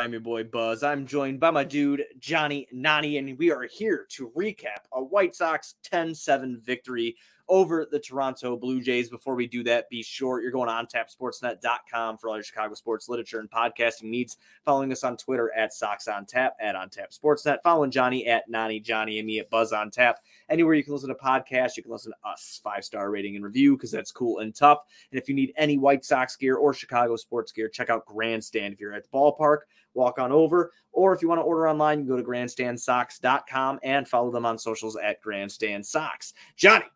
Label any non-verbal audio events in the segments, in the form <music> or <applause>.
I'm your boy Buzz. I'm joined by my dude Johnny Nani, and we are here to recap a White Sox 10 7 victory over the Toronto Blue Jays. Before we do that, be sure you're going on tapsportsnet.com for all your Chicago sports literature and podcasting needs. Following us on Twitter at Sox on Tap, at On Tap Sportsnet. Following Johnny at Nani Johnny and me at Buzz on Tap. Anywhere you can listen to podcasts, you can listen to us. Five star rating and review because that's cool and tough. And if you need any White Sox gear or Chicago sports gear, check out Grandstand. If you're at the ballpark, walk on over. Or if you want to order online, you can go to grandstandsocks.com and follow them on socials at Grandstand Sox. Johnny,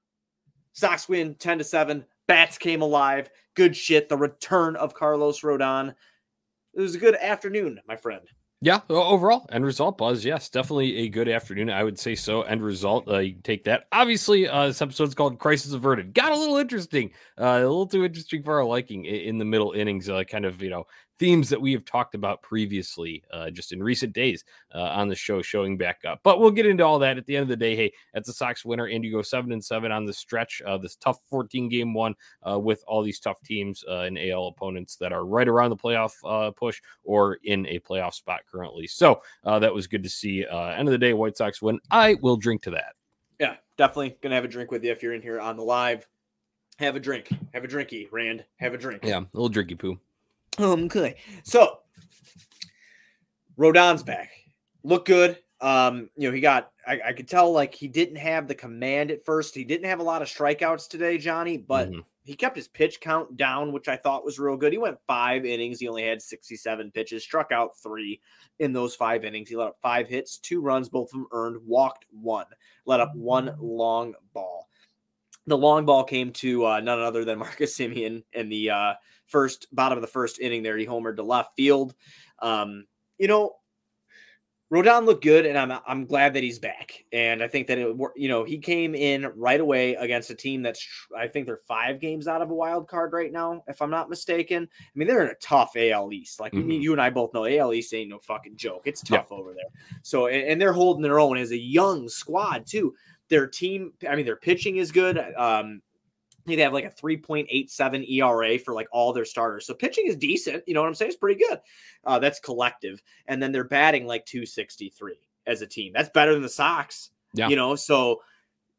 Sox win 10 to 7. Bats came alive. Good shit. The return of Carlos Rodon. It was a good afternoon, my friend. Yeah, overall end result, Buzz. Yes, definitely a good afternoon. I would say so. End result, uh, you take that. Obviously, uh, this episode's called "Crisis Averted." Got a little interesting, uh, a little too interesting for our liking in, the middle innings. Uh, kind of, you know, themes that we have talked about previously, uh, just in recent days uh, on the show, showing back up. But we'll get into all that at the end of the day. Hey, that's a Sox winner, and you go seven and seven on the stretch. Uh, this tough 14 game one uh, with all these tough teams uh, and AL opponents that are right around the playoff uh, push or in a playoff spot currently. So that was good to see. end of the day, White Sox win. I will drink to that. Yeah, definitely gonna have a drink with you if you're in here on the live. Have a drink. Have a drinky, Rand. Have a drink. Yeah, a little drinky poo. Um, good. So Rodon's back. Look good. Um, you know, he got I, I, could tell like he didn't have the command at first. He didn't have a lot of strikeouts today, Johnny, but mm-hmm. he kept his pitch count down, which I thought was real good. He went five innings. He only had 67 pitches, struck out three in those five innings. He let up five hits, two runs, both of them earned, walked one, let up one long ball. The long ball came to uh, none other than <laughs> Marcus Semien and the uh, first bottom of the first inning there. He homered to left field. Um, you know, Rodon looked good, and I'm I'm glad that he's back. And I think that it, you know, he came in right away against a team that's I think they're five games out of a wild card right now, if I'm not mistaken. I mean, they're in a tough AL East. Like mm-hmm. you and I both know, AL East ain't no fucking joke. It's tough yeah. over there. So and, and, they're holding their own as a young squad too. Their team, I mean, their pitching is good. Um, they have like a 3.87 ERA for like all their starters. So pitching is decent. You know what I'm saying? It's pretty good. Uh, that's collective. And then they're batting like 263 as a team. That's better than the Sox. Yeah. You know, so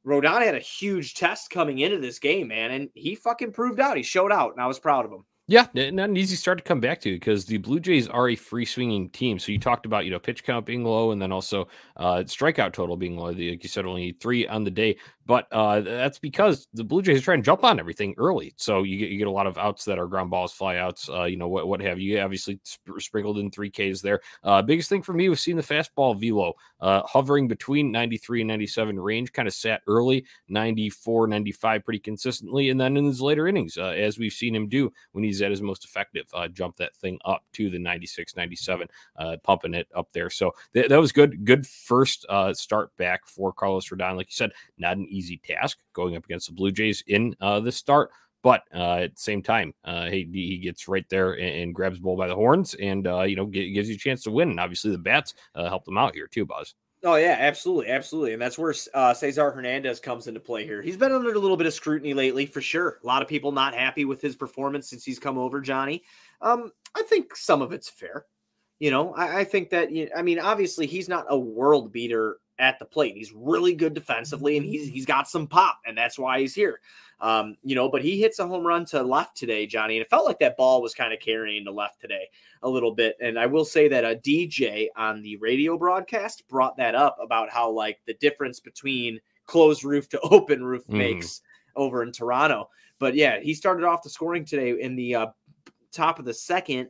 Rodon had a huge test coming into this game, man. And he fucking proved out. He showed out, and I was proud of him. Yeah, not an easy start to come back to because the Blue Jays are a free swinging team. So you talked about you know pitch count being low and then also uh, strikeout total being low. Like you said, only three on the day. But uh, that's because the Blue Jays are trying to jump on everything early. So you get you get a lot of outs that are ground balls, fly outs, uh, you know what what have you. Obviously sp- sprinkled in three Ks there. Uh, biggest thing for me was seeing the fastball velo uh, hovering between 93 and 97 range. Kind of sat early, 94, 95 pretty consistently, and then in his later innings, uh, as we've seen him do when he's at his most effective, uh, jump that thing up to the 96, 97, uh, pumping it up there. So th- that was good. Good first start back for Carlos Rodon. Like you said, not an easy task going up against the Blue Jays in uh, this start. But uh, at the same time, uh, he, he gets right there and, and grabs the bull by the horns, and uh, you know g- gives you a chance to win. And obviously, the bats uh, help them out here too, Buzz. Oh yeah, absolutely, absolutely, and that's where uh, Cesar Hernandez comes into play here. He's been under a little bit of scrutiny lately, for sure. A lot of people not happy with his performance since he's come over, Johnny. Um, I think some of it's fair. You know, I, I think that. I mean, obviously, he's not a world beater at the plate. He's really good defensively, and he's he's got some pop, and that's why he's here. Um, you know, but he hits a home run to left today, Johnny, and it felt like that ball was kind of carrying to left today a little bit. And I will say that a DJ on the radio broadcast brought that up about how like the difference between closed roof to <laughs> open roof Mhm. makes over in Toronto. But yeah, he started off the scoring today in the uh, top of the second,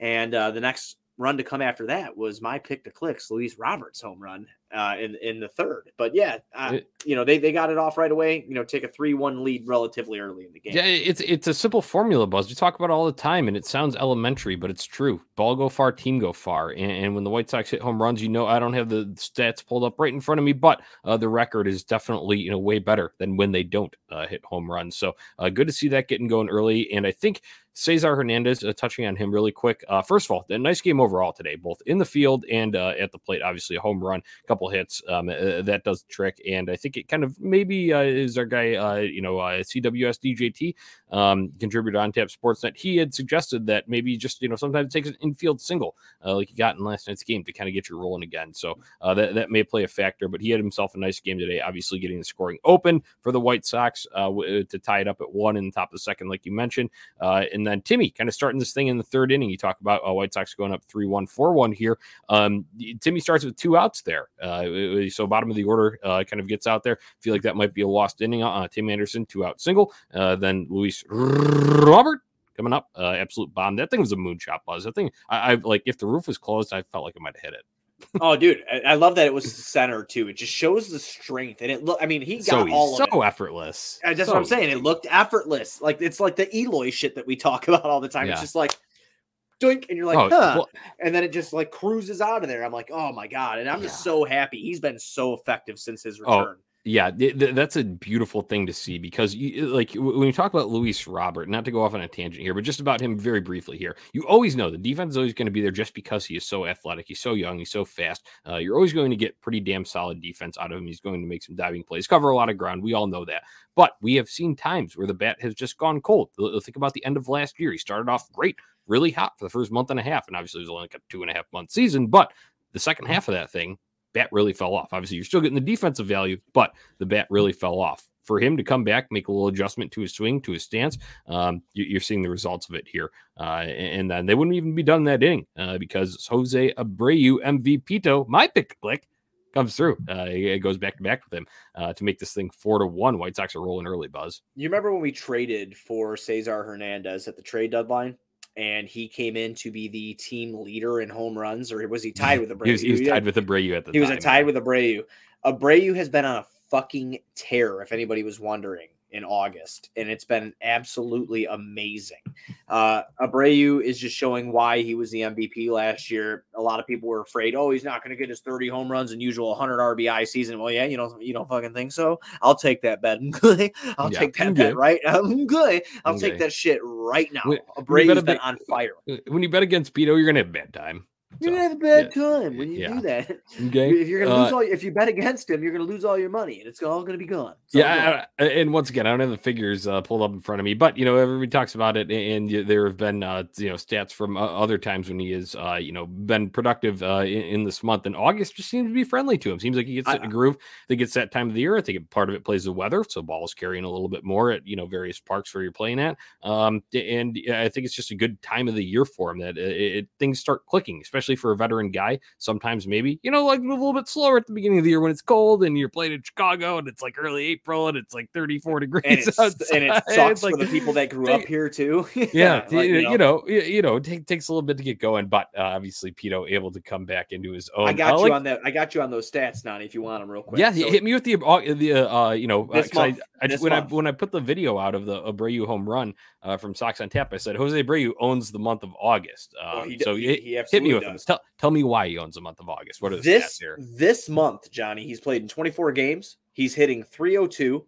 and uh, the next run to come after that was my pick to clicks, Luis Robert's home run uh, in in the third. But yeah, uh, It- you know they they got it off right away. You know, take a three one lead relatively early in the game. Yeah, it's it's a simple formula, Buzz. We talk about it all the time, and it sounds elementary, but it's true. Ball go far, team go far. And, and when the White Sox hit home runs, you know I don't have the stats pulled up right in front of me, but uh, the record is definitely you know way better than when they don't uh, hit home runs. So uh, good to see that getting going early. And I think Cesar Hernandez, uh, touching on him really quick. Uh, first of all, a nice game overall today, both in the field and uh, at the plate. Obviously, a home run, a couple hits. Um, uh, that does the trick. And I think it kind of maybe uh, is our guy, uh, you know, CWS DJT, um, contributor on Tap Sportsnet. He had suggested that maybe just, you know, sometimes it takes an infield single, like you got in last night's game to kind of get you rolling again. So that, that may play a factor, but he had himself a nice game today, obviously getting the scoring open for the White Sox to tie it up at one in the top of the second, like you mentioned. Uh, and then Timmy kind of starting this thing in the third inning. You talk about uh, White Sox going up 3 1, 4 1 here. Um, Timmy starts with two outs there. Uh, so bottom of the order uh, kind of gets out there. Feel like that might be a lost inning. Uh, Tim Anderson, two out single. Uh, then Luis Robert coming up. Uh, absolute bomb. That thing was a moonshot buzz. That thing, I, I like if the roof was closed, I felt like I might have hit it. Oh, dude, I, I love that it was center too. It just shows the strength, and it look. I mean, he got So all of so it. effortless. And that's So what I'm saying. easy. It looked effortless. Like it's like the Eloy shit that we talk <laughs> about all the time. It's just like doink, and you're like, Oh, huh. well, and then it just like cruises out of there. I'm like, oh my god. And I'm just so happy. He's been so effective since his Oh, return. Yeah, th- th- that's a beautiful thing to see because, you, like, when you talk about Luis Robert, not to go off on a tangent here, but just about him very briefly here, you always know the defense is always going to be there just because he is so athletic, he's so young, he's so fast. Uh, you're always going to get pretty damn solid defense out of him. He's going to make some diving plays, cover a lot of ground. We all know that. But we have seen times where the bat has just gone cold. Think about the end of last year. He started off great, really hot for the first month and a half, and obviously it was only like a two and a half month season. But the second half of that thing, bat really fell off. Obviously, you're still getting the defensive value, but the bat really fell off. For him to come back, make a little adjustment to his swing, to his stance, um, you, you're seeing the results of it here. Uh, and, then they wouldn't even be done that inning uh, because Jose Abreu, MVP, to my pick click, comes through. Uh, it goes back to back with him uh, to make this thing four to one. White Sox are rolling early, Buzz. You remember when we traded for Cesar Hernandez at the trade deadline? And he came in to be the team leader in home runs, or was he <laughs> tied with Abreu? He was, he was tied with Abreu at the time. He was tied with Abreu. Abreu has been on a fucking tear, if anybody was wondering, in August, and it's been absolutely amazing. Uh, Abreu is just showing why he was the MVP last year. A lot of people were afraid, oh, he's not going to get his 30 home runs and usual 100 RBI season. Well, yeah, you don't, you don't fucking think so? I'll take that bet. <laughs> I'll Yeah, take that bet right. <laughs> I'm good. I'll Okay. take that shit right now. When- when Abreu's bet been on fire. When you bet against Pito, you're gonna have a bad time. You're So, gonna have a bad time when you yeah. do that. <laughs> Okay. If you're gonna lose Uh, all, if you bet against him, you're gonna lose all your money, and it's all gonna be gone. It's all gone. Yeah, I- I- and once again, I don't have the figures uh, pulled up in front of me, but you know, everybody talks about it, and there have been uh, you know stats from uh, other times when he has uh, you know been productive uh, in, in this month, and August just seems to be friendly to him. Seems like he gets I- in a groove. I think it's that time of the year. I think part of it plays the weather, so balls carrying a little bit more at you know various parks where you're playing at, um, and I think it's just a good time of the year for him that it, it, things start clicking, especially for a veteran guy. Sometimes maybe you know like move a little bit slower at the beginning of the year when it's cold and you're playing in Chicago and it's like early April and it's like 34 degrees and, it's, and it sucks like, for the people that grew up here too. <laughs> yeah, like, you, you know, you, know, it take, takes a little bit to get going, but uh, obviously Pito able to come back into his own. I got uh, you like- on that. I got you on those stats, Nani. If you want them real quick. yeah, So hit me with the uh, the uh, you know, uh, 'cause I, I, when month. I when I put the video out of the Abreu home run uh, from Sox on Tap, I said Jose Abreu owns the month of August. Um, he so he- hit, he hit me with them. Tell, tell me why he owns the month of August. What are the this stats here? this month, Johnny, he's played in 24 games. He's hitting 302.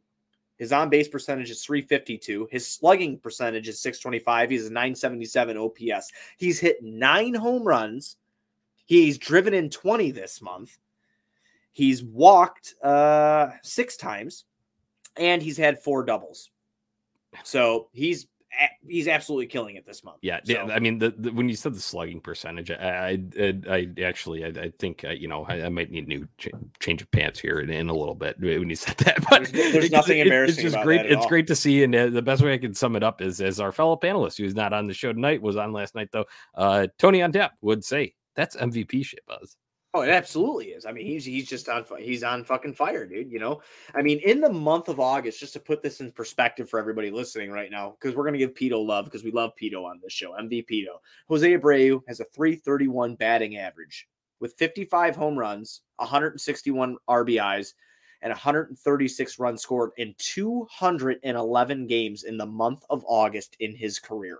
His on base percentage is 352. His slugging percentage is 625. He's a 977 OPS. He's hit nine home runs. He's driven in 20 this month. He's walked uh, six times, and he's had four doubles. So he's he's absolutely killing it this month. Yeah, So- yeah. I mean, the, the when you said the slugging percentage, I, I, I, actually, I, I think, uh, you know, I, I might need a new ch- change of pants here in, in a little bit when you said that. <laughs> But There's- there's <laughs> nothing it- embarrassing It's just about great. It's all. great to see, and uh, the best way I can sum it up is, as our fellow panelist who's not on the show tonight was on last night, though. Uh, Tony on tap would say that's MVP shit, Buzz. Oh, it absolutely is. I mean, he's he's just on he's on fucking fire, dude. You know, I mean, in the month of August, just to put this in perspective for everybody listening right now, because we're gonna give Pito love because we love Pito on this show. MVP Pito. Jose Abreu has a 331 batting average with 55 home runs, 161 RBIs, and 136 runs scored in 211 games in the month of August in his career.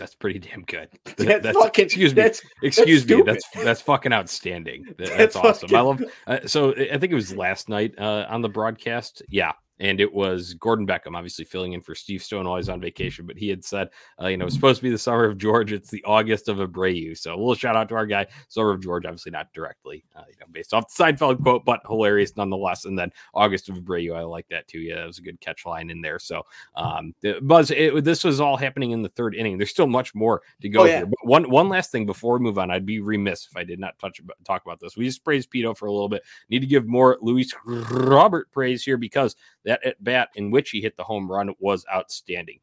That's pretty damn good. <laughs> That's, that's fucking, excuse me. That's, excuse that's me. That's that's fucking outstanding. <laughs> That's, that's awesome. Fucking... I love. Uh, so I think it was last night uh, on the broadcast. Yeah, and it was Gordon Beckham, obviously filling in for Steve Stone while he's on vacation. But he had said, uh, you know, it's supposed to be the summer of George. It's the August of Abreu. So a little shout out to our guy, Summer of George. Obviously not directly, uh, you know, based off the Seinfeld quote, but hilarious nonetheless. And then August of Abreu, I like that too. Yeah, it was a good catch line in there. So, um, Buzz, it, this was all happening in the third inning. There's still much more to go oh, yeah. here. But one one last thing before we move on, I'd be remiss if I did not touch talk about this. We just praised Pito for a little bit. Need to give more Luis Robert praise here because that at bat in which he hit the home run was outstanding.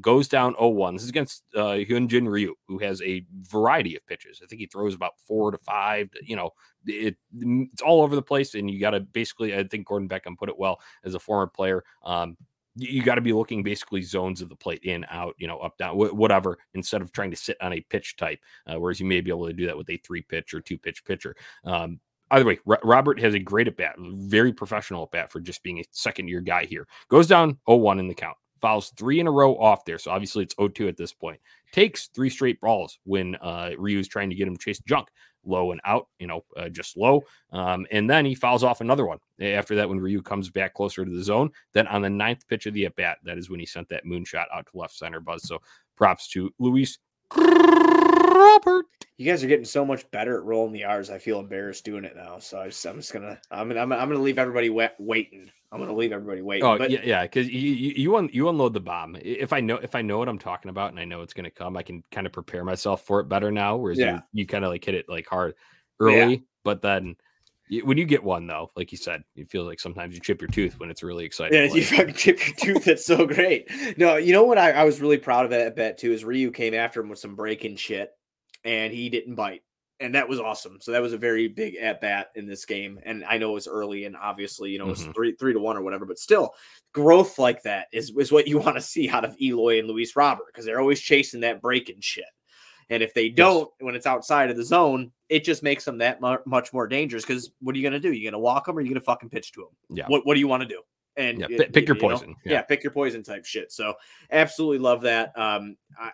Goes down 0-1. This is against uh, Hyunjin Ryu, who has a variety of pitches. I think he throws about four to five. You know, it, it's all over the place, and you got to basically. I think Gordon Beckham put it well as a former player. Um, you got to be looking basically zones of the plate in out you know up down wh- whatever instead of trying to sit on a pitch type uh, whereas you may be able to do that with a three pitch or two pitch pitcher um, either way, R- Robert has a great at bat, very professional at bat for just being a second year guy here. Goes down 0 1 in the count, fouls three in a row off there. So obviously it's 0 2 at this point. Takes three straight balls when uh, Ryu's trying to get him chase junk low and out, you know, uh, just low. Um, and then he fouls off another one after that when Ryu comes back closer to the zone. Then on the ninth pitch of the at bat, that is when he sent that moonshot out to left center buzz. So props to Luis Robert. You guys are getting so much better at rolling the R's. I feel embarrassed doing it now. So I am just gonna I'm, I'm I'm gonna leave everybody wet, waiting. I'm gonna leave everybody waiting. Oh but, yeah, yeah, because you you you, un, you unload the bomb. If I know if I know what I'm talking about and I know it's gonna come, I can kind of prepare myself for it better now. Whereas yeah. you, you kind of like hit it like hard early, yeah. but then when you get one though, like you said, it feels like sometimes you chip your tooth when it's really exciting. Yeah, <laughs> you fucking chip your tooth. It's so great. No, you know what I, I was really proud of at bet too is Ryu came after him with some breaking shit, and he didn't bite, and that was awesome. So that was a very big at bat in this game. And I know it was early, and obviously you know it was mm-hmm. three three to one or whatever, but still growth like that is is what you want to see out of Eloy and Luis Robert because they're always chasing that breaking shit. And if they don't, yes. when it's outside of the zone, it just makes them that much more dangerous. Because what are you going to do? You're going to walk them or are you going to fucking pitch to them? Yeah. What What do you want to do? And yeah, pick, pick your poison. Yeah. yeah. pick your poison type shit. So absolutely love that. Um, I,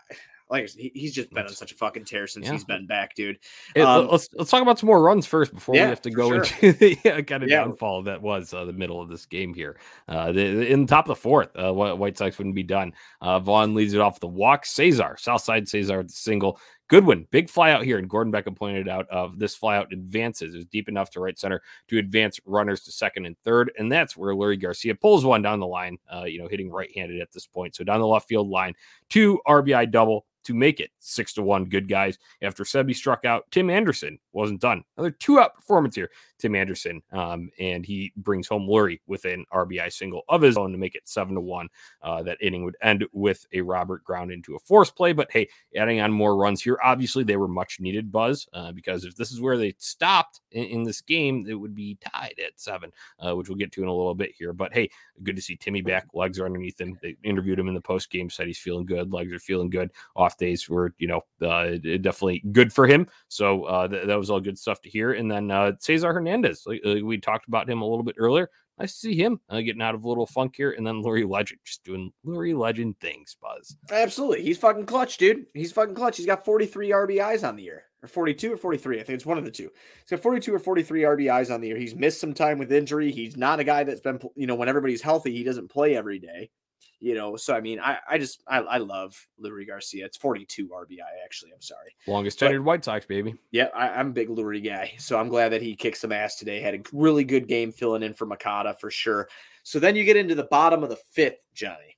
like he's just been on such a fucking tear since yeah. he's been back, dude. Um, let's let's talk about some more runs first before yeah, we have to go sure. into <laughs> the yeah, kind of downfall that was uh, the middle of this game here. Uh, the, in the top of the fourth, uh, White Sox wouldn't be done. Uh, Vaughn leads it off the walk. Cesar, Southside Cesar, the single. Goodwin, big fly out here. And Gordon Beckham pointed out of this fly out advances is deep enough to right center to advance runners to second and third. And that's where Leury Garcia pulls one down the line, uh, you know, hitting right handed at this point. So down the left field line, two RBI double to make it six to one. Good guys. After Seby struck out, Tim Anderson wasn't done. Another two out performance here, Tim Anderson. Um, and he brings home Leury with an RBI single of his own to make it seven to one. Uh, that inning would end with a Robert ground into a force play. But hey, adding on more runs here, obviously they were much needed buzz uh, because if this is where they stopped in, in, this game, it would be tied at seven, uh, which we'll get to in a little bit here. But hey, good to see Timmy back. Legs are underneath him. They interviewed him in the post game, said he's feeling good. Legs are feeling good. Off days were, you know, uh, definitely good for him. So uh, th- that was all good stuff to hear. And then uh, Cesar Hernandez, like, uh, we talked about him a little bit earlier. Nice to see him uh, getting out of a little funk here. And then Leury Legend just doing Leury Legend things, Buzz. Absolutely. He's fucking clutch, dude. He's fucking clutch. He's got 43 RBIs on the year, or 42 or 43. I think it's one of the two. He's got 42 or 43 RBIs on the year. He's missed some time with injury. He's not a guy that's been, you know, when everybody's healthy, he doesn't play every day you know so i mean i i just i, I love Leury garcia. It's 42 rbi actually. I'm sorry. Longest tenured white sox baby. Yeah I, am a big Leury guy so i'm glad that he kicked some ass today. Had a really good game filling in for Moncada for sure. So then you get into the bottom of the fifth johnny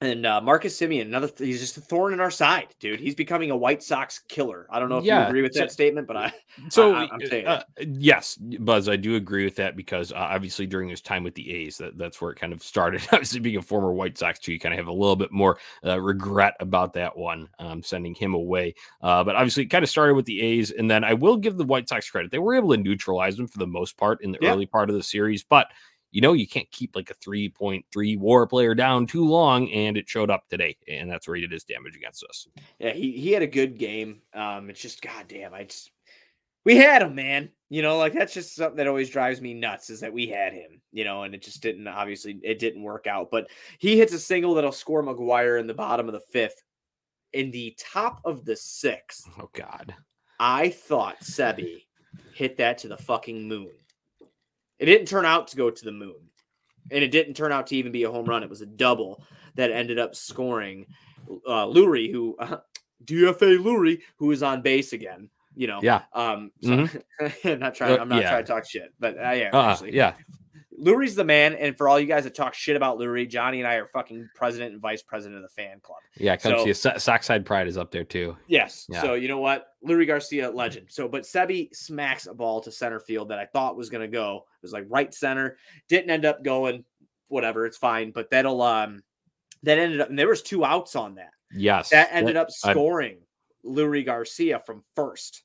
And uh, Marcus Semien, another th- he's just a thorn in our side, dude. He's becoming a White Sox killer. I don't know if Yeah, you agree with so- that statement, but I <laughs> So I- I'm saying uh, yes, Buzz, I do agree with that because uh, obviously during his time with the A's, that, that's where it kind of started. <laughs> obviously, being a former White Sox too, you kind of have a little bit more uh, regret about that one, um, sending him away. Uh, but obviously, it kind of started with the A's, and then I will give the White Sox credit; they were able to neutralize them for the most part in the Yeah. early part of the series, but. You know, you can't keep like a 3.3 war player down too long, and it showed up today, and that's where he did his damage against us. Yeah, he he had a good game. Um, it's just goddamn, I just we had him, man. You know, like that's just something that always drives me nuts is that we had him, you know, and it just didn't obviously it didn't work out. But he hits a single that'll score McGuire in the bottom of the fifth. In the top of the sixth, Oh, God. I thought Seby hit that to the fucking moon. It didn't turn out to go to the moon. And it didn't turn out to even be a home run. It was a double that ended up scoring uh Leury, who <laughs> uh, DFA Leury, who is on base again. You know, Yeah. Um, so, <laughs> not trying. Uh, I'm not yeah. trying to talk shit, but uh, yeah, Uh, actually, yeah. Leury's the man. And for all you guys that talk shit about Leury, Johnny and I are fucking president and vice president of the fan club. Yeah. Come So- see. So- Sockside Pride is up there too. Yes. Yeah. So you know what? Leury Garcia, legend. So, but Seby smacks a ball to center field that I thought was going to go. It was like right center. Didn't end up going. Whatever, it's fine. But that'll um, that ended up. And there was two outs on that. Yes. That ended up I- scoring Leury Garcia from first.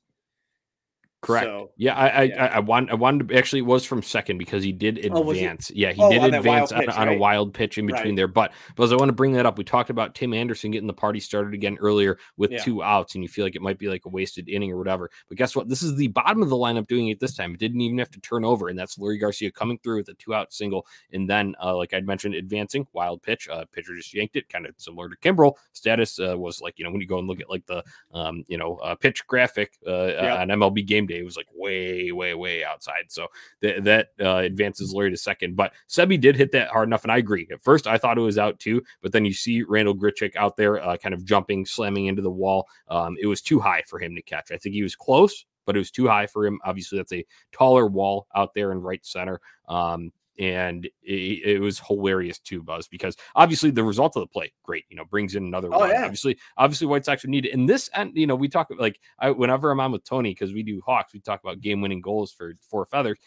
Correct. So, yeah, I I, yeah. I, I want I wanted to, actually it was from second because he did Oh, was it? advance. yeah, he Oh, did on advance on, pitch, on a wild pitch in between Right. there. But because I want to bring that up, we talked about Tim Anderson getting the party started again earlier with Yeah. two outs, and you feel like it might be like a wasted inning or whatever. But guess what? This is the bottom of the lineup doing it this time. It didn't even have to turn over, and that's Leury Garcia coming through with a two out single, and then uh, like I'd mentioned, advancing wild pitch. Uh, pitcher just yanked it, kind of similar to Kimbrel. Status uh, was like you know when you go and look at like the um, you know uh, pitch graphic uh, Yeah. on MLB Game Day, it was like way way way outside. So th- that uh, advances Leury to second. But Seby did hit that hard enough, and I agree. At first, I thought it was out too, but then you see Randal Grichuk out there, uh, kind of jumping, slamming into the wall. Um, it was too high for him to catch. I think he was close, but it was too high for him. Obviously, that's a taller wall out there in right center. Um, and it, it was hilarious too, Buzz, because obviously the result of the play, great, you know, brings in another Oh, run. yeah. Obviously, obviously White Sox would need it. And this, and you know, we talk like I, whenever I'm on with Tony because we do Hawks, we talk about game winning goals for four feathers,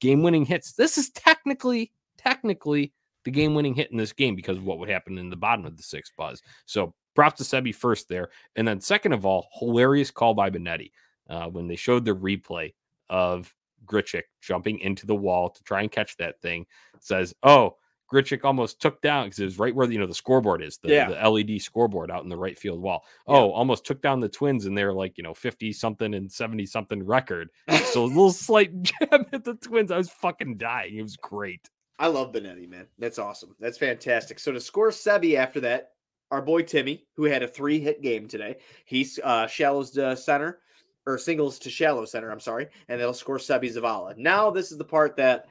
game winning hits. This is technically, technically the game winning hit in this game because of what would happen in the bottom of the sixth buzz. So props to Seby first there. And then second of all, hilarious call by Benetti uh, when they showed the replay of Grichuk jumping into the wall to try and catch that thing. Says, oh, Grichuk almost took down because it was right where you know the scoreboard is, the, Yeah. the LED scoreboard out in the right field wall. Yeah. Oh, almost took down the twins and they're like, you know, 50 something and 70 something record. So a little <laughs> slight jab at the twins. I was fucking dying. It was great. I love Benetti, man. That's awesome. That's fantastic. So to score Seby after that, our boy Timmy, who had a three hit game today, he's uh, shallows to center or singles to shallow center. I'm sorry, and they'll score Seby Zavala. Now this is the part that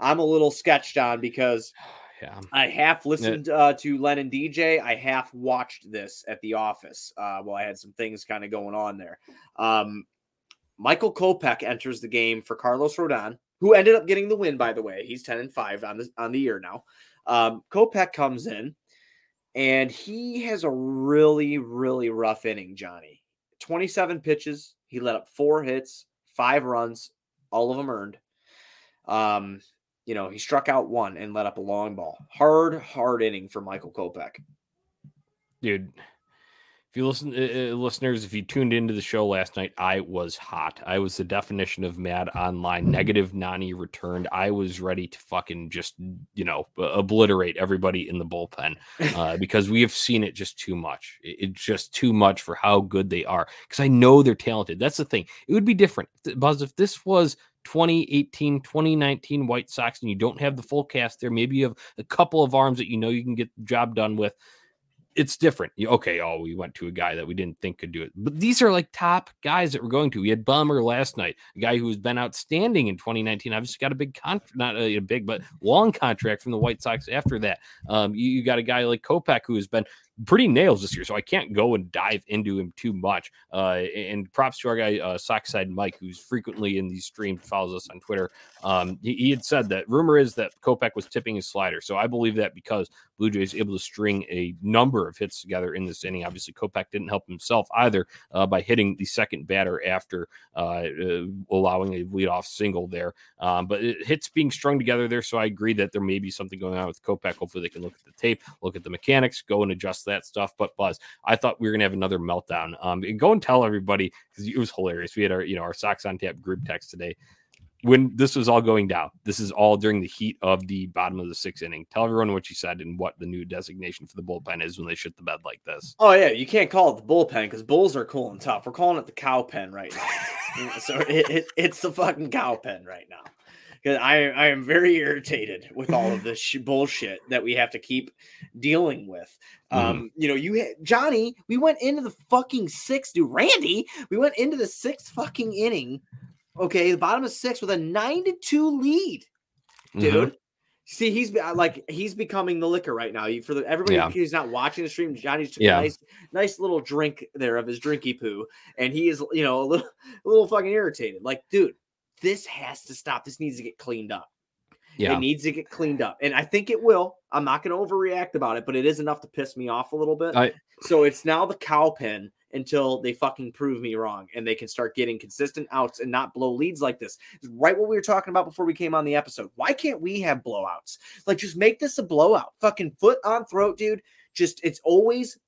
I'm a little sketched on because <sighs> Yeah. I half listened uh, to Len and DJ. I half watched this at the office uh, while I had some things kind of going on there. Um, Michael Kopech enters the game for Carlos Rodon, who ended up getting the win. By the way, he's ten and five on the on the year now. Um, Kopech comes in, and he has a really really rough inning. Johnny, twenty seven pitches. He let up four hits, five runs, all of them earned. Um, you know, he struck out one and let up a long ball. Hard, hard inning for Michael Kopech. dude. If you listen, uh, uh, listeners, if you tuned into the show last night, I was hot. I was the definition of mad online. Negative Nani returned. I was ready to fucking just, you know, uh, obliterate everybody in the bullpen uh, <laughs> because we have seen it just too much. It- It's just too much for how good they are. Because I know they're talented. That's the thing. It would be different, Buzz, if this was 2018, 2019 White Sox and you don't have the full cast there. Maybe you have a couple of arms that you know you can get the job done with it's different. Okay, oh, we went to a guy that we didn't think could do it. But these are like top guys that we're going to. We had Bummer last night, a guy who has been outstanding in 2019. Obviously, got a big contract, not a, big, but long contract from the White Sox after that. Um, you, you got a guy like Kopech who has been pretty nails this year. So I can't go and dive into him too much. Uh, and props to our guy, uh, Sockside Mike, who's frequently in these streams, follows us on Twitter. Um, he, he, had said that rumor is that Kopech was tipping his slider. So I believe that because Blue Jays able to string a number of hits together in this inning. Obviously, Kopech didn't help himself either uh, by hitting the second batter after uh, uh allowing a leadoff single there. Um, but it, hits being strung together there. So I agree that there may be something going on with Kopech. Hopefully, they can look at the tape, look at the mechanics, go and adjust that stuff. But Buzz, I thought we were gonna have another meltdown. Um, and go and tell everybody because it was hilarious. We had our you know our socks on tap group text today when this was all going down. This is all during the heat of the bottom of the sixth inning. Tell everyone what you said and what the new designation for the bullpen is when they shit the bed like this. Oh yeah, you can't call it the bullpen because bulls are cool and tough. We're calling it the cow pen right now. <laughs> so it, it, it's the fucking cow pen right now. Because I I am very irritated with all of this sh- bullshit that we have to keep dealing with. Mm-hmm. Um, you know, you Johnny, we went into the fucking sixth, dude. Randy, we went into the sixth fucking inning Okay, the bottom of six with a nine to two lead, dude. Mm-hmm. See, he's like he's becoming the liquor right now. You, For the everybody yeah. who's not watching the stream, Johnny's took yeah. a nice, nice little drink there of his drinky poo, and he is, you know, a little, <laughs> a little fucking irritated. Like, dude, this has to stop. This needs to get cleaned up. Yeah. It needs to get cleaned up. And I think it will. I'm not going to overreact about it, but it is enough to piss me off a little bit. I, so it's now the cow pen until they fucking prove me wrong and they can start getting consistent outs and not blow leads like this. Right what we were talking about before we came on the episode. Why can't we have blowouts? Like just make this a blowout. Fucking foot on throat, dude. Just it's always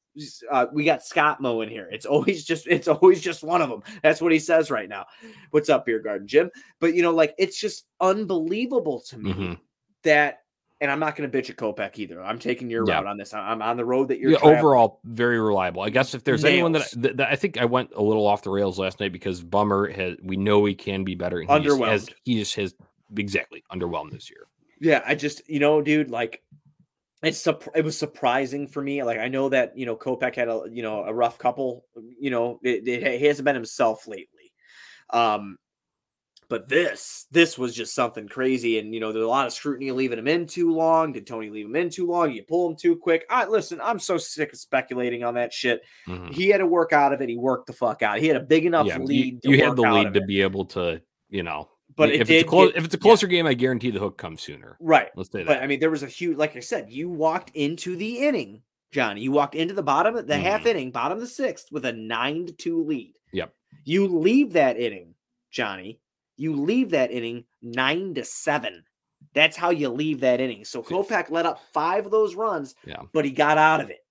uh, we got Scott Mo in here. It's always just it's always just one of them. That's what he says right now. What's up, Beer Garden Jim? But you know, like it's just unbelievable to me mm-hmm. that and I'm not going to bitch at Kopech either. I'm taking your yeah. route on this. I'm on the road that you're yeah, overall very reliable. I guess if there's Nails. anyone that, that, that, I think I went a little off the rails last night because Bummer has we know he can be better. He underwhelmed. Just has, he just has exactly underwhelmed this year. Yeah, I just you know, dude, like it's it was surprising for me. Like I know that you know Kopech had a you know a rough couple. You know, it, it, he hasn't been himself lately. Um, but this, this was just something crazy. And, you know, there's a lot of scrutiny leaving him in too long. Did Tony leave him in too long? You pull him too quick. I listen, I'm so sick of speculating on that shit. Mm-hmm. He had to work out of it. He worked the fuck out. He had a big enough yeah, lead. You, you had the lead to it. be able to, you know, but if, it's close, get, if it's a closer yeah. game, I guarantee the hook comes sooner. Right. Let's say that. But I mean, there was a huge, like I said, you walked into the inning, Johnny. You walked into the bottom, the mm-hmm. half inning, bottom of the sixth with a nine to two lead. Yep. You leave that inning, Johnny, you leave that inning nine to seven. That's how you leave that inning. So Kopech let up five of those runs, yeah. but he got out of it.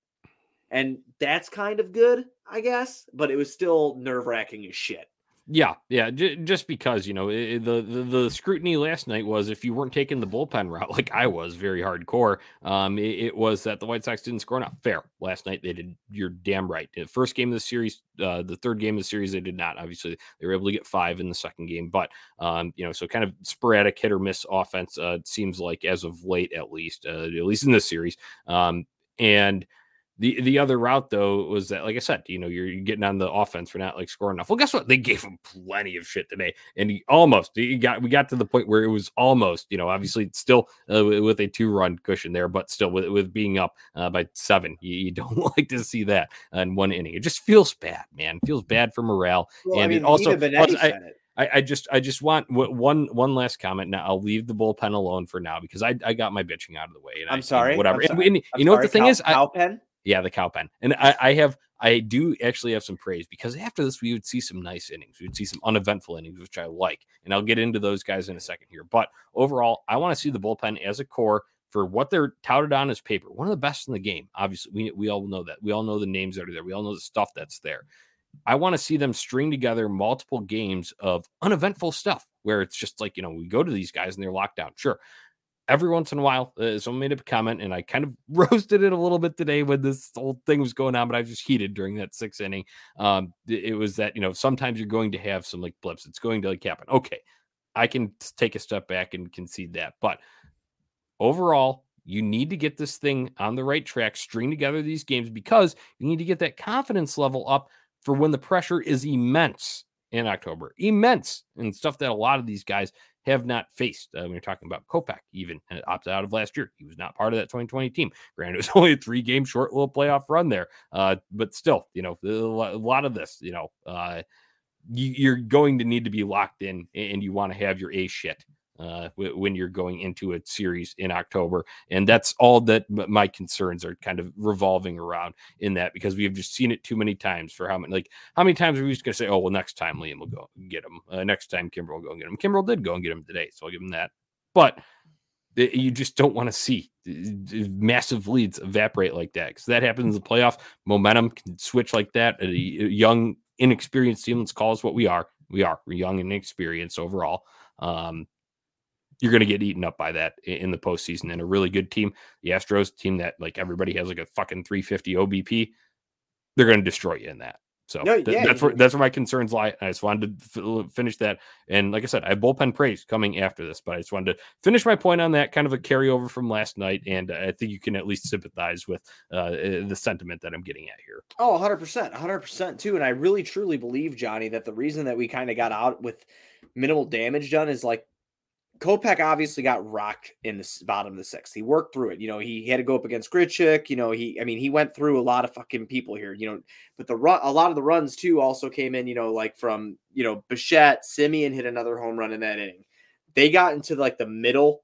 And that's kind of good, I guess, but it was still nerve wracking as shit. Yeah, yeah. J- just because you know it, the, the, the scrutiny last night was if you weren't taking the bullpen route <laughs> like I was, very hardcore. Um, it, it, was that the White Sox didn't score enough. Fair. Last night they did. You're damn right. The first game of the series, uh, the third game of the series, they did not. Obviously, they were able to get five in the second game, but um, you know, so kind of sporadic hit or miss offense. Uh, seems like as of late, at least, uh, at least in this series. Um, and the the other route though was that, like I said, you know, you're, you're, getting on the offense for not like scoring enough. Well, guess what? They gave him plenty of shit today, and he almost he got we got to the point where it was almost, you know, obviously still uh, with a two run cushion there, but still with with being up uh, by seven, you, you, <laughs> don't like to see that in one inning. It just feels bad, man. It feels bad for morale, well, and I mean, it also. I, I, just I just want one one last comment. Now I'll leave the bullpen alone for now because I, I got my bitching out of the way. And I'm I, sorry. Whatever. I'm sorry. And, and you know what the thing cow, is? Cow pen. Yeah, the cow pen. And I, I have I do actually have some praise because after this, we would see some nice innings. We would see some uneventful innings, which I like. And I'll get into those guys in a second here. But overall, I want to see the bullpen as a core for what they're touted on as paper. One of the best in the game. Obviously, we, we all know that. We all know the names that are there. We all know the stuff that's there. I want to see them string together multiple games of uneventful stuff where it's just like, you know, we go to these guys and they're locked down. Sure every once in a while, uh, someone made a comment, and I kind of <laughs> roasted it a little bit today when this whole thing was going on, but I was just heated during that sixth inning. Um, it was that you know sometimes you're going to have some like blips. It's going to like happen. Okay, I can take a step back and concede that, but overall. You need to get this thing on the right track, string together these games because you need to get that confidence level up for when the pressure is immense in October. Immense and stuff that a lot of these guys have not faced. Uh, we are talking about Kopech, even opted out of last year. He was not part of that 2020 team. Granted, it was <laughs> only a three game short little playoff run there, uh, but still, you know, a lot of this, you know, uh, you, are going to need to be locked in, and you want to have your A shit uh, when you're going into a series in October. And that's all that my concerns are kind of revolving around in that because we have just seen it too many times for how many, like, how many times are we just going to say, oh, well, next time Liam will go get him. Uh, next time Kimbrel will go and get him. Kimbrel did go and get him today. So I'll give him that. But you just don't want to see massive leads evaporate like that because that happens in the playoff. Momentum can switch like that. A young, inexperienced team, let's call us what we are. We are. We're young and inexperienced overall. Um, you're going to get eaten up by that in the postseason. And a really good team, the Astros team that like everybody has like a fucking 350 OBP, they're going to destroy you in that. So no, th- yeah, that's where that's where my concerns lie. I just wanted to f- finish that, and like I said, I have bullpen praise coming after this, but I just wanted to finish my point on that, kind of a carryover from last night, and I think you can at least sympathize with uh, the sentiment that I'm getting at here. Oh, 100 percent, 100 percent too. And I really truly believe, Johnny, that the reason that we kind of got out with minimal damage done is like Kopech obviously got rocked in the bottom of the sixth. He worked through it. You know, he, had to go up against Grichuk. You know, he, I mean, he went through a lot of fucking people here, you know, but the run, a lot of the runs too also came in, you know, like from, you know, Bichette, Semien hit another home run in that inning. They got into like the middle,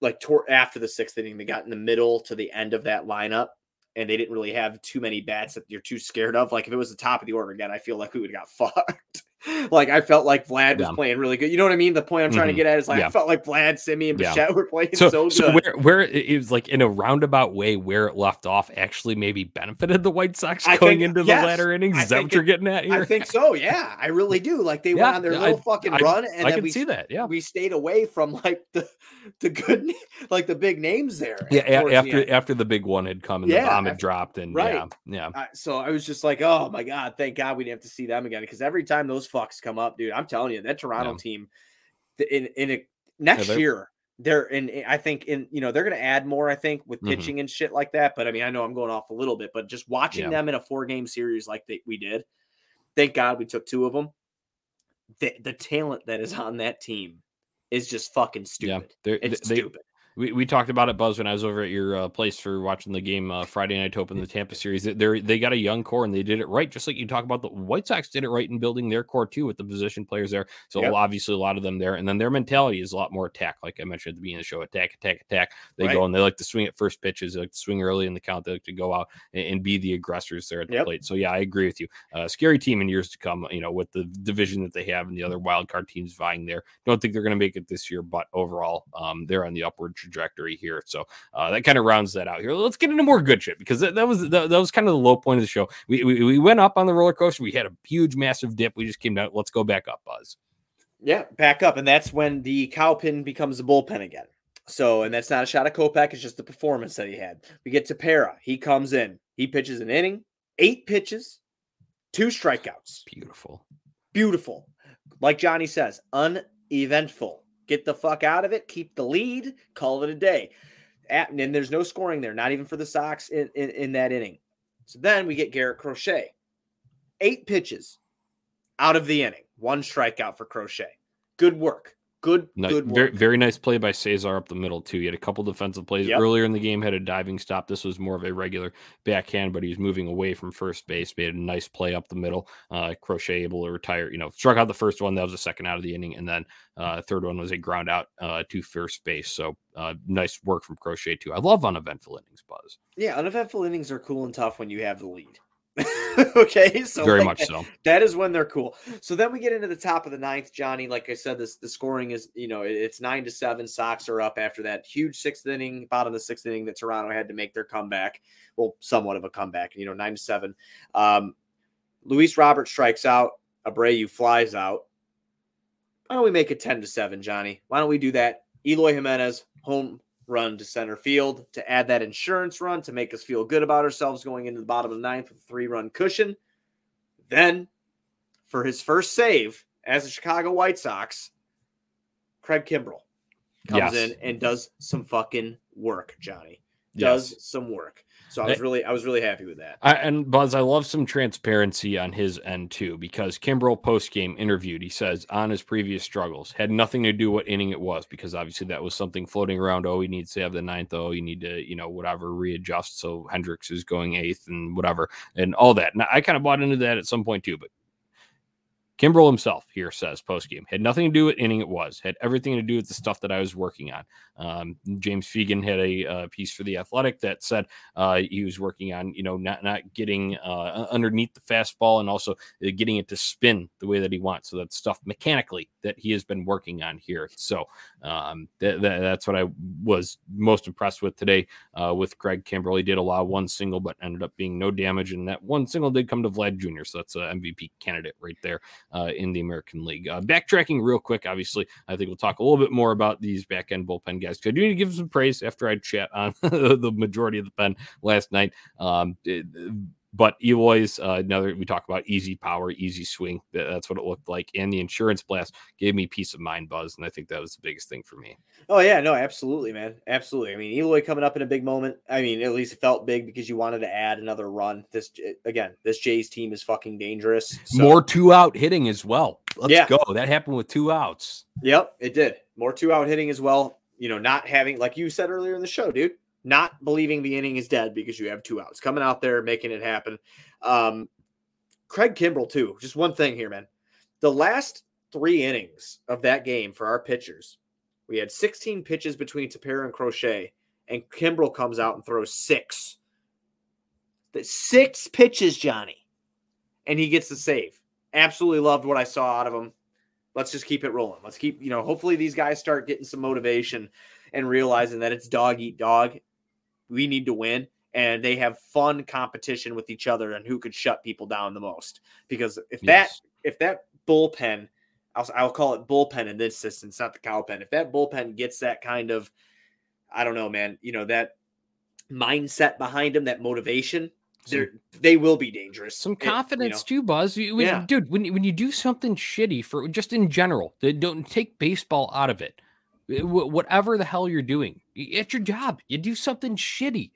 like toward after the sixth inning, they got in the middle to the end of that lineup and they didn't really have too many bats that you're too scared of. Like if it was the top of the order again, I feel like we would have got <laughs> fucked like I felt like Vlad was yeah. playing really good. You know what I mean? The point I'm trying mm-hmm. to get at is like yeah. I felt like Vlad, Semien, and Bichette yeah. were playing so, so, so where where it was like in a roundabout way where it left off actually maybe benefited the White Sox I going think, into the yes, latter innings. Is that what you're getting at here? I think so. Yeah, I really do. Like they went on their little I, fucking I, run, and I then we see that. Yeah, we stayed away from like the the good like the big names there. Yeah, after the after the big one had come and the bomb had dropped, and right. yeah, yeah. Uh, so I was just like, oh my god, thank God we didn't have to see them again because every time those fucks come up, dude. I'm telling you, that Toronto yeah. team in in a, next yeah, year they're in I think in you know they're going to add more I think with mm-hmm. pitching mm-hmm. and shit like that but I mean I know I'm going off a little bit but just watching yeah. them in a four game series like they, we did thank God we took two of them the, the talent that is on that team is just fucking stupid yeah, it's they, stupid we, we talked about it, Buzz, when I was over at your uh, place for watching the game uh, Friday night to open the Tampa series. They they got a young core and they did it right, just like you talk about the White Sox did it right in building their core too with the position players there. So yep. obviously a lot of them there, and then their mentality is a lot more attack, like I mentioned at the beginning of the show, attack, attack, attack. They right. go and they like to swing at first pitches, they like to swing early in the count, they like to go out and, and be the aggressors there at the yep. plate. So yeah, I agree with you. Uh, scary team in years to come. You know, with the division that they have and the other wild card teams vying there. Don't think they're going to make it this year, but overall, um, they're on the upward trajectory here. So uh, that kind of rounds that out here. Let's get into more good shit because that, that was that, that, was kind of the low point of the show. We, we, we went up on the roller coaster. We had a huge, massive dip. We just came down. Let's go back up, Buzz. Yeah, back up, and that's when the cow pin becomes the bullpen again. So, and that's not a shot at Kopech. It's just the performance that he had. We get Tepera. He comes in. He pitches an inning, eight pitches, two strikeouts. Beautiful. Beautiful. Like Johnny says, uneventful. Get the fuck out of it. Keep the lead. Call it a day. At, and there's no scoring there, not even for the Sox in, in, in that inning. So then we get Garrett Crochet. Eight pitches out of the inning, one strikeout for Crochet. Good work. Good, no, good very, very, nice play by Cesar up the middle too. He had a couple defensive plays yep. earlier in the game. Had a diving stop. This was more of a regular backhand, but he was moving away from first base. Made a nice play up the middle. Uh, Crochet able to retire. You know, struck out the first one. That was the second out of the inning, and then uh, third one was a ground out uh, to first base. So uh, nice work from Crochet too. I love uneventful innings, Buzz. Yeah, uneventful innings are cool and tough when you have the lead. <laughs> okay, so very like, much so. That is when they're cool. So then we get into the top of the ninth, Johnny. Like I said, this the scoring is you know it's nine to seven. Sox are up after that huge sixth inning, bottom of the sixth inning that Toronto had to make their comeback. Well, somewhat of a comeback. You know, nine to seven. Um, Luis Robert strikes out. Abreu flies out. Why don't we make it ten to seven, Johnny? Why don't we do that? Eloy Jimenez home run to center field to add that insurance run to make us feel good about ourselves going into the bottom of the ninth with a three run cushion. Then, for his first save as a Chicago White Sox, Craig Kimbrel comes yes. in and does some fucking work, Johnny. Does yes. some work. So I was really, I was really happy with that. I, and Buzz, I love some transparency on his end too, because Kimbrel post game interviewed, he says on his previous struggles had nothing to do what inning it was, because obviously that was something floating around. Oh, he needs to have the ninth. Oh, you need to, you know, whatever readjust. So Hendriks is going eighth and whatever, and all that. Now I kind of bought into that at some point too, but Kimbrel himself here says post game had nothing to do with inning it was, had everything to do with the stuff that I was working on. Um, James Fegan had a uh, piece for the Athletic that said uh, he was working on, you know, not not getting uh, underneath the fastball and also uh, getting it to spin the way that he wants. So that's stuff mechanically that he has been working on here. So um, th- th- that's what I was most impressed with today uh, with Craig Kimbrel. He did allow one single, but ended up being no damage, and that one single did come to Vlad Jr. So that's an MVP candidate right there uh, in the American League. Uh, backtracking real quick, obviously, I think we'll talk a little bit more about these back end bullpen guys. I do need to give some praise after I chat on <laughs> the majority of the pen last night. Um, it, but Eloy's uh, another we talk about easy power, easy swing. That's what it looked like. And the insurance blast gave me peace of mind, Buzz, and I think that was the biggest thing for me. Oh yeah, no, absolutely, man, absolutely. I mean, Eloy coming up in a big moment. I mean, at least it felt big because you wanted to add another run. This again, this Jays team is fucking dangerous. So. More two out hitting as well. Let's yeah. go. That happened with two outs. Yep, it did. More two out hitting as well. You know, not having like you said earlier in the show, dude not believing the inning is dead because you have two outs, coming out there, making it happen. Um, Craig Kimbrel, too. Just one thing here, man. The last three innings of that game for our pitchers, we had 16 pitches between Tepera and Crochet, and Kimbrel comes out and throws six. The six pitches, Johnny, and he gets the save. Absolutely loved what I saw out of him. Let's just keep it rolling. Let's keep, you know, hopefully these guys start getting some motivation and realizing that it's dog eat dog we need to win and they have fun competition with each other and who could shut people down the most. Because if yes. that if that bullpen, I'll, I'll call it bullpen in this instance, not the cow pen. If that bullpen gets that kind of, I don't know, man, you know that mindset behind them, that motivation, they they will be dangerous. Some confidence it, you know, too, Buzz. When, yeah. dude. When when you do something shitty for just in general, don't take baseball out of it. Eh, whatever the hell you're doing, it's your job. You do something shitty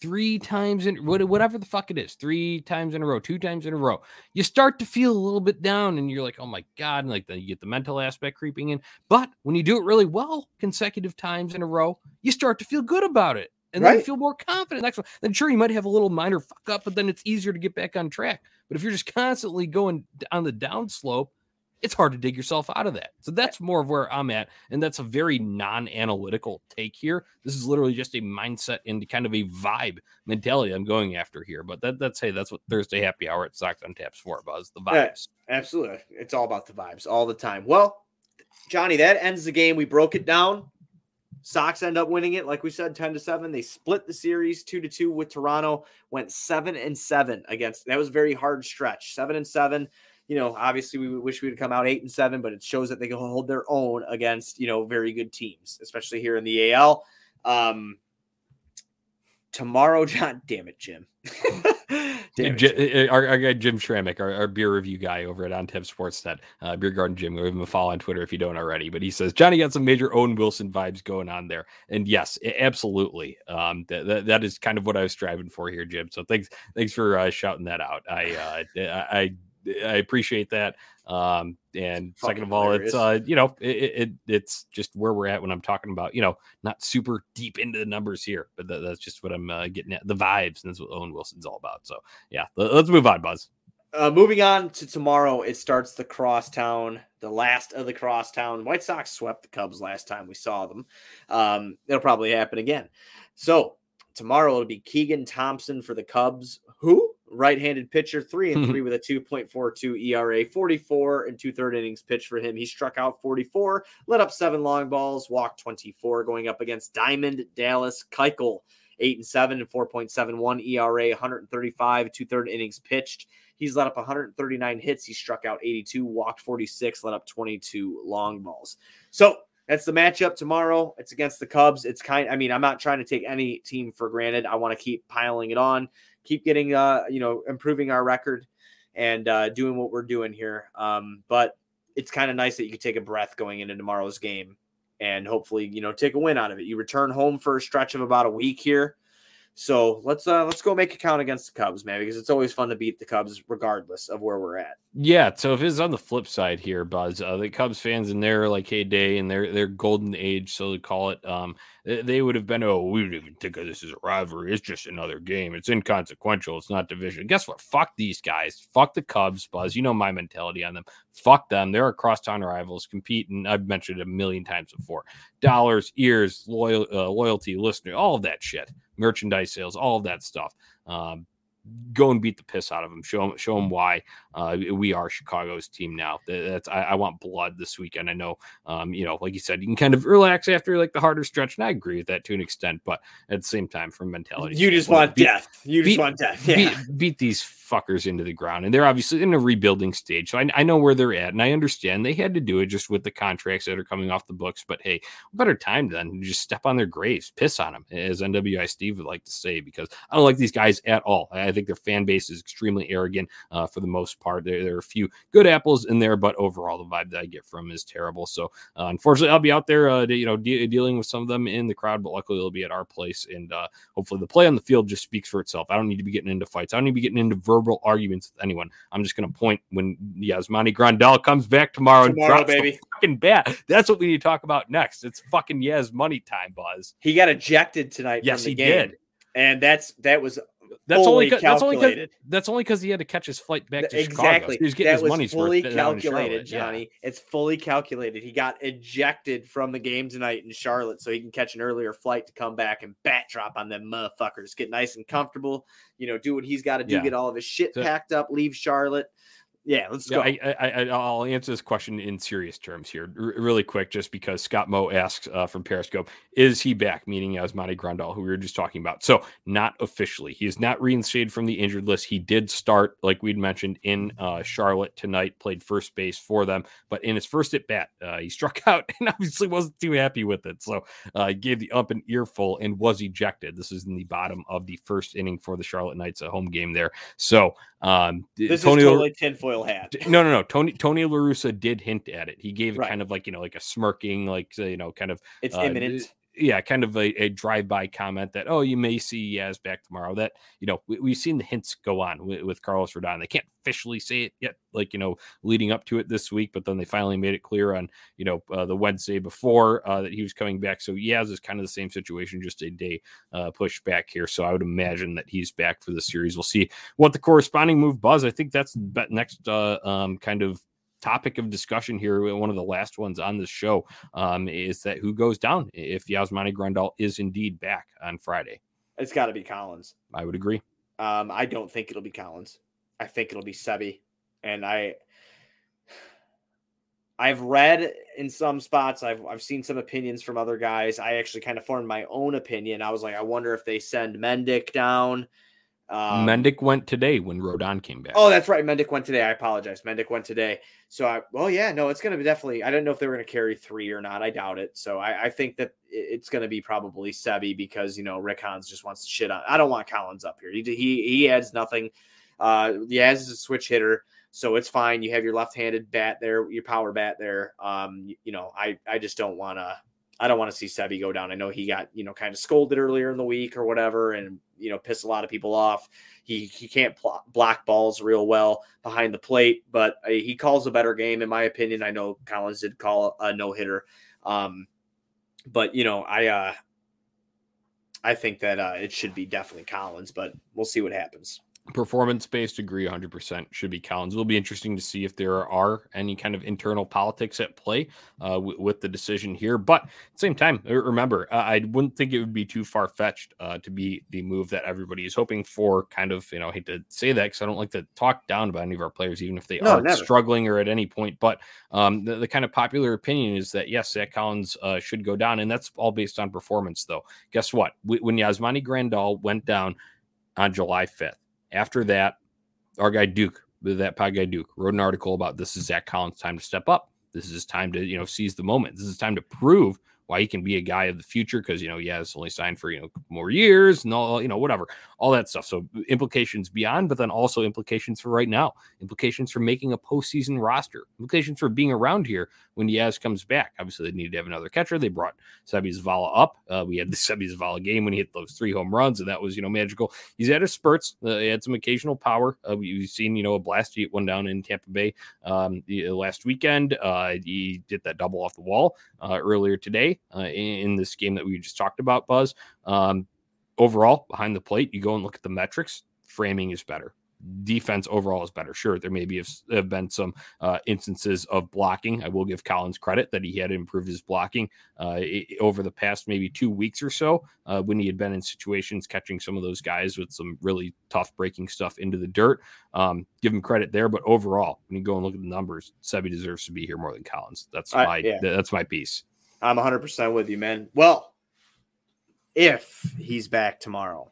three times in whatever the fuck it is, three times in a row, two times in a row. You start to feel a little bit down, and you're like, "Oh my god!" And like then you get the mental aspect creeping in. But when you do it really well, consecutive times in a row, you start to feel good about it, and right. then you feel more confident. Next one, then sure you might have a little minor fuck up, but then it's easier to get back on track. But if you're just constantly going on the down slope, it's hard to dig yourself out of that. So that's more of where I'm at. And that's a very non analytical take here. This is literally just a mindset and kind of a vibe mentality I'm going after here. But that, that's, hey, that's what Thursday happy hour at Sox on Taps for, Buzz. The vibes. Yeah, absolutely. It's all about the vibes all the time. Well, Johnny, that ends the game. We broke it down. Sox end up winning it, like we said, 10 to 7. They split the series 2 to 2 with Toronto, went 7 and 7 against that was a very hard stretch. 7 and 7 you know, obviously we wish we would come out eight and seven, but it shows that they can hold their own against, you know, very good teams, especially here in the AL. Um, tomorrow, <laughs> John, damn it, Jim. <laughs> damn it, Jim. Our, our, guy Jim Schrammick, our, our, beer review guy over at On Tap Sportsnet, uh, Beer Garden Jim. Give him a follow on Twitter if you don't already. But he says Johnny got some major Owen Wilson vibes going on there, and yes, absolutely. Um, that, that, that is kind of what I was striving for here, Jim. So thanks, thanks for uh, shouting that out. I, uh, I I appreciate that. Um, and Fucking second of all, hilarious. it's uh, you know, it, it, it's just where we're at when I'm talking about, you know, not super deep into the numbers here, but that, that's just what I'm uh, getting at the vibes, and that's what Owen Wilson's all about. So yeah, let's move on, Buzz. Uh, moving on to tomorrow, it starts the crosstown, the last of the crosstown. White Sox swept the Cubs last time we saw them. Um, it'll probably happen again. So tomorrow it'll be Keegan Thompson for the Cubs. Who? Right-handed pitcher, three and three <laughs> with a 2.42 ERA, 44 and two-third innings pitched for him. He struck out 44, let up seven long balls, walked 24, going up against Diamond Dallas Keuchel, eight and seven and 4.71 ERA, 135 two-third innings pitched. He's let up 139 hits. He struck out 82, walked 46, let up 22 long balls. So that's the matchup tomorrow. It's against the Cubs. It's kind. I mean, I'm not trying to take any team for granted. I want to keep piling it on keep getting uh you know improving our record and uh, doing what we're doing here. Um, but it's kind of nice that you can take a breath going into tomorrow's game and hopefully you know take a win out of it. You return home for a stretch of about a week here. So let's uh let's go make a count against the Cubs, man, because it's always fun to beat the Cubs regardless of where we're at. Yeah, so if it's on the flip side here, Buzz, uh, the Cubs fans in their like heyday and their their golden age, so to call it, um, they would have been, oh, we don't even think of this as a rivalry. It's just another game. It's inconsequential. It's not division. Guess what? Fuck these guys. Fuck the Cubs, Buzz. You know my mentality on them. Fuck them. They're across town rivals, competing. I've mentioned it a million times before. Dollars, ears, loyal, uh, loyalty, listener, all of that shit, merchandise sales, all of that stuff. Um, go and beat the piss out of them. Show them, show them why uh, we are Chicago's team now. That's I, I, want blood this weekend. I know, um, you know, like you said, you can kind of relax after like the harder stretch, and I agree with that to an extent. But at the same time, from mentality, you just want beat, death. You just beat, want death. Yeah. Beat, beat, these fuckers into the ground, and they're obviously in a rebuilding stage. So I, I, know where they're at, and I understand they had to do it just with the contracts that are coming off the books. But hey, better time than just step on their graves, piss on them, as NWI Steve would like to say, because I don't like these guys at all. I think their fan base is extremely arrogant uh, for the most part. There, there, are a few good apples in there, but overall, the vibe that I get from is terrible. So, uh, unfortunately, I'll be out there, uh, you know, de- dealing with some of them in the crowd, but luckily, it'll be at our place. And uh, hopefully, the play on the field just speaks for itself. I don't need to be getting into fights. I don't need to be getting into verbal arguments with anyone. I'm just going to point when Yasmani Grandal comes back tomorrow, tomorrow and drops baby. the fucking bat. That's what we need to talk about next. It's fucking Yaz money time, Buzz. He got ejected tonight. Yes, he game. did and that's that was that's only that's only that's only because he had to catch his flight back to exactly. Chicago. So he's getting that his money's fully uh, calculated, Johnny. Yeah. It's fully calculated. He got ejected from the game tonight in Charlotte, so he can catch an earlier flight to come back and bat drop on them motherfuckers. Get nice and comfortable. You know, do what he's got to do. Yeah. Get all of his shit so, packed up. Leave Charlotte yeah, let's yeah, go. I, I, will answer this question in serious terms here, r- really quick, just because Scott Moe asks uh, from Periscope, is he back? Meaning Yasmani Grandal, who we were just talking about. So, not officially. He is not reinstated from the injured list. He did start, like we'd mentioned, in uh, Charlotte tonight, played first base for them. But in his first at bat, uh, he <laughs> struck out and obviously wasn't too happy with it. So, uh, he gave the up an earful and was ejected. This is in the bottom of the first inning for the Charlotte Knights, a home game there. So, um, this is totally tinfoil hat. No, no, no. Tony Tony La Russa did hint at it. He gave right. kind of like you know like a smirking, like you know, kind of it's uh, imminent yeah, kind of a, a drive-by comment that, oh, you may see Yaz back tomorrow. That, you know, we, have seen the hints go on with, with, Carlos Rodon. They can't officially say it yet, like, you know, leading up to it this week, but then they finally made it clear on, you know, uh, the Wednesday before uh, that he was coming back. So Yaz is kind of the same situation, just a day uh, back here. So I would imagine that he's back for the series. We'll see what the corresponding move buzz. I think that's next uh, um, kind of topic of discussion here, one of the last ones on this show, um, is that who goes down if Yasmani Grandal is indeed back on Friday? It's got to be Collins. I would agree. Um, I don't think it'll be Collins. I think it'll be Seby, and I. I've read in some spots, I've I've seen some opinions from other guys. I actually kind of formed my own opinion. I was like, I wonder if they send Mendick down. Um, Mendick went today when Rodon came back. Oh, that's right. Mendick went today. I apologize. Mendick went today. So I, well, yeah, no, it's going to be definitely. I don't know if they were going to carry three or not. I doubt it. So I, I think that it's going to be probably Seby because you know Rick Hahns just wants to shit on. I don't want Collins up here. He he, he adds nothing. Uh, Yaz is a switch hitter, so it's fine. You have your left-handed bat there, your power bat there. Um, you, you know, I I just don't want to. I don't want to see Seby go down. I know he got, you know, kind of scolded earlier in the week or whatever, and you know, piss a lot of people off. He he can't pl- block balls real well behind the plate, but uh, he calls a better game in my opinion. I know Collins did call a no hitter, um, but you know, I uh, I think that uh, it should be definitely Collins, but we'll see what happens performance based agree 100% should be Collins. It'll be interesting to see if there are any kind of internal politics at play uh, w- with the decision here. But at the same time, remember, uh, I wouldn't think it would be too far fetched uh, to be the move that everybody is hoping for. Kind of, you know, I hate to say that because I don't like to talk down about any of our players, even if they no, are never. struggling or at any point. But um, the, the, kind of popular opinion is that yes, Zach Collins uh, should go down, and that's all based on performance. Though, guess what? when Yasmani Grandal went down on July 5th after that, our guy Duke, that pod guy Duke, wrote an article about this is Zach Collins' time to step up. This is his time to, you know, seize the moment. This is time to prove why he can be a guy of the future because you know he has only signed for you know more years and all you know whatever all that stuff. So implications beyond, but then also implications for right now, implications for making a postseason roster, implications for being around here when Yaz comes back. Obviously, they needed to have another catcher. They brought Seby Zavala up. Uh, we had the <laughs> Seby Zavala game when he hit those three home runs, and that was you know magical. He's had his spurts. Uh, he had some occasional power. Uh, we've seen you know a blast. He hit one down in Tampa Bay um, the, last weekend. Uh, he did that double off the wall uh, earlier today uh, in, in, this game that we just talked about. Buzz. Um, overall, behind the plate, you go and look at the metrics. Framing is better defense overall is better. Sure, there may be have, have been some uh, instances of blocking. I will give Collins credit that he had improved his blocking uh, over the past maybe two weeks or so uh, when he had been in situations catching some of those guys with some really tough breaking stuff into the dirt. Um, give him credit there, but overall, when you go and look at the numbers, Seby deserves to be here more than Collins. That's my yeah. that's my piece. I'm 100 percent with you, man. Well, if he's back tomorrow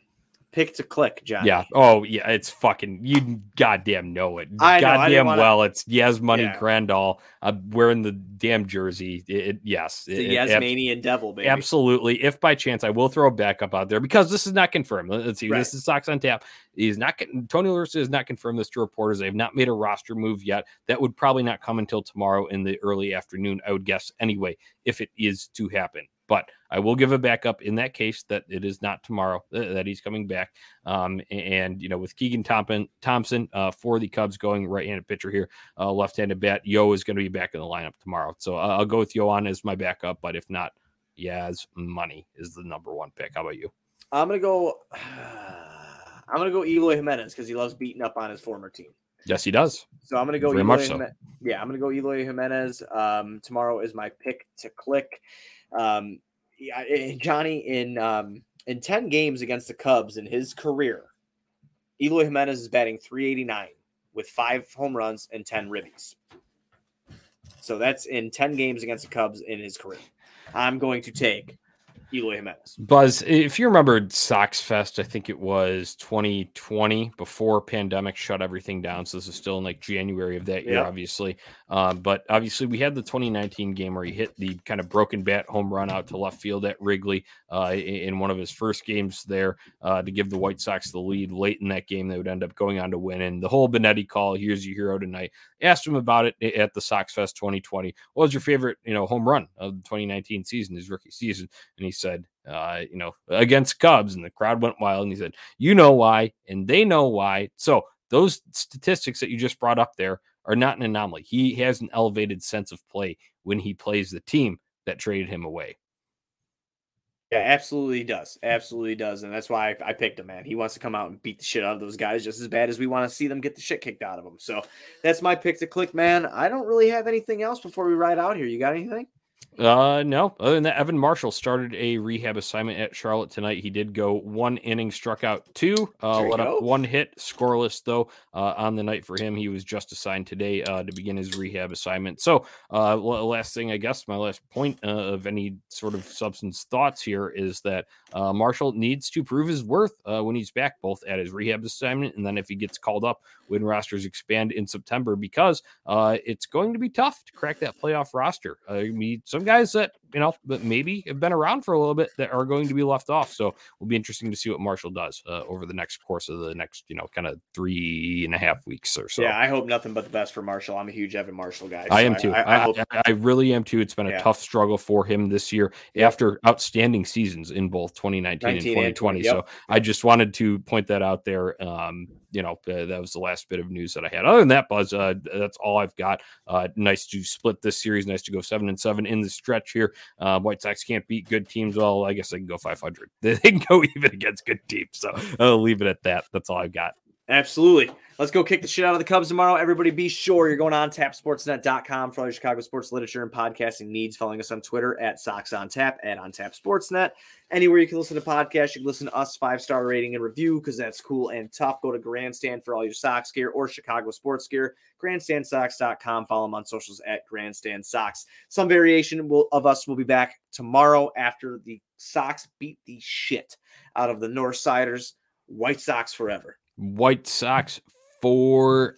pick to click, John. Yeah. Oh, yeah. It's fucking you. Goddamn know it. I goddamn know, well. It's Yes Money yeah. Grandal uh, wearing the damn jersey. It, it yes. It's it, Yasmanian ab- devil, baby. Absolutely. If by chance I will throw a backup out there because this is not confirmed. Let's see. Right. This is Sox on tap. He's not getting Tony La Russa has not confirmed this to reporters. They have not made a roster move yet. That would probably not come until tomorrow in the early afternoon. I would guess anyway, if it is to happen. But I will give a backup in that case that it is not tomorrow that he's coming back. Um, and you know, with Keegan Thompson, Thompson uh, for the Cubs going right-handed pitcher here, uh, left-handed bat, Yo is going to be back in the lineup tomorrow. So uh, I'll go with Yoán as my backup. But if not, Yaz Money is the number one pick. How about you? I'm gonna go. <sighs> I'm gonna go Eloy Jimenez because he loves beating up on his former team. Yes, he does. So I'm gonna go Very Eloy much so. Yeah, I'm gonna go Eloy Jimenez. Um, tomorrow is my pick to click. Um, yeah, Johnny in um, in ten games against the Cubs in his career, Eloy Jimenez is batting 389 with five home runs and 10 ribbies. So that's in 10 games against the Cubs in his career. I'm going to take Eloy Jimenez. Buzz, if you remembered Sox Fest, I think it was 2020 before pandemic shut everything down. So this is still in like January of that year, yeah. obviously. Um, but obviously, we had the 2019 game where he hit the kind of broken bat home run out to left field at Wrigley uh, in one of his first games there uh, to give the White Sox the lead late in that game. They would end up going on to win. And the whole Benetti call, here's your hero tonight. Asked him about it at the Sox Fest 2020. What was your favorite, you know, home run of the 2019 season, his rookie season? And he said, uh, you know, against Cubs, and the crowd went wild. And he said, "You know why, and they know why." So those statistics that you just brought up there are not an anomaly. He has an elevated sense of play when he plays the team that traded him away. Yeah, absolutely does. Absolutely does. And that's why I, I, picked him, man. He wants to come out and beat the shit out of those guys just as bad as we want to see them get the shit kicked out of them. So that's my pick to click, man. I don't really have anything else before we ride out here. You got anything? Uh, no. Other than that, Evan Marshall started a rehab assignment at Charlotte tonight. He did go one inning, struck out two, uh, let up one hit, scoreless though. Uh, on the night for him, he was just assigned today uh, to begin his rehab assignment. So, uh, last thing, I guess, my last point uh, of any sort of substance thoughts here is that uh, Marshall needs to prove his worth uh, when he's back, both at his rehab assignment and then if he gets called up when rosters expand in September, because uh, it's going to be tough to crack that playoff roster. Uh, I mean, some guys that you know that maybe have been around for a little bit that are going to be left off. So it'll be interesting to see what Marshall does uh, over the next course of the next you know kind of three and a half weeks or so. Yeah, I hope nothing but the best for Marshall. I'm a huge Evan Marshall guy. So I am too. I, I, I, hope... I, really am too. It's been a yeah. tough struggle for him this year yeah. after outstanding seasons in both 2019 and 2020. And 20, yep. So I just wanted to point that out there. Um, you know, uh, that was the last bit of news that I had. Other than that, Buzz, uh, that's all I've got. Uh, nice to split this series. Nice to go seven and seven in the stretch here. White Sox can't beat good teams. Well, I guess they can go 500. <laughs> They can go even against good teams. So I'll leave it at that. That's all I've got. Absolutely. Let's go kick the shit out of the Cubs tomorrow. Everybody be sure you're going on tapsportsnet.com for all your Chicago sports literature and podcasting needs. Following us on Twitter at Sox on Tap and on Tap Sportsnet. Anywhere you can listen to podcasts, you can listen to us five star rating and review because that's cool and tough. Go to Grandstand for all your Sox gear or Chicago sports gear. GrandstandSox.com. Follow them on socials at Grandstand Sox. Some variation will, of us will be back tomorrow after the Sox beat the shit out of the North Siders. White Sox forever. White Sox forever.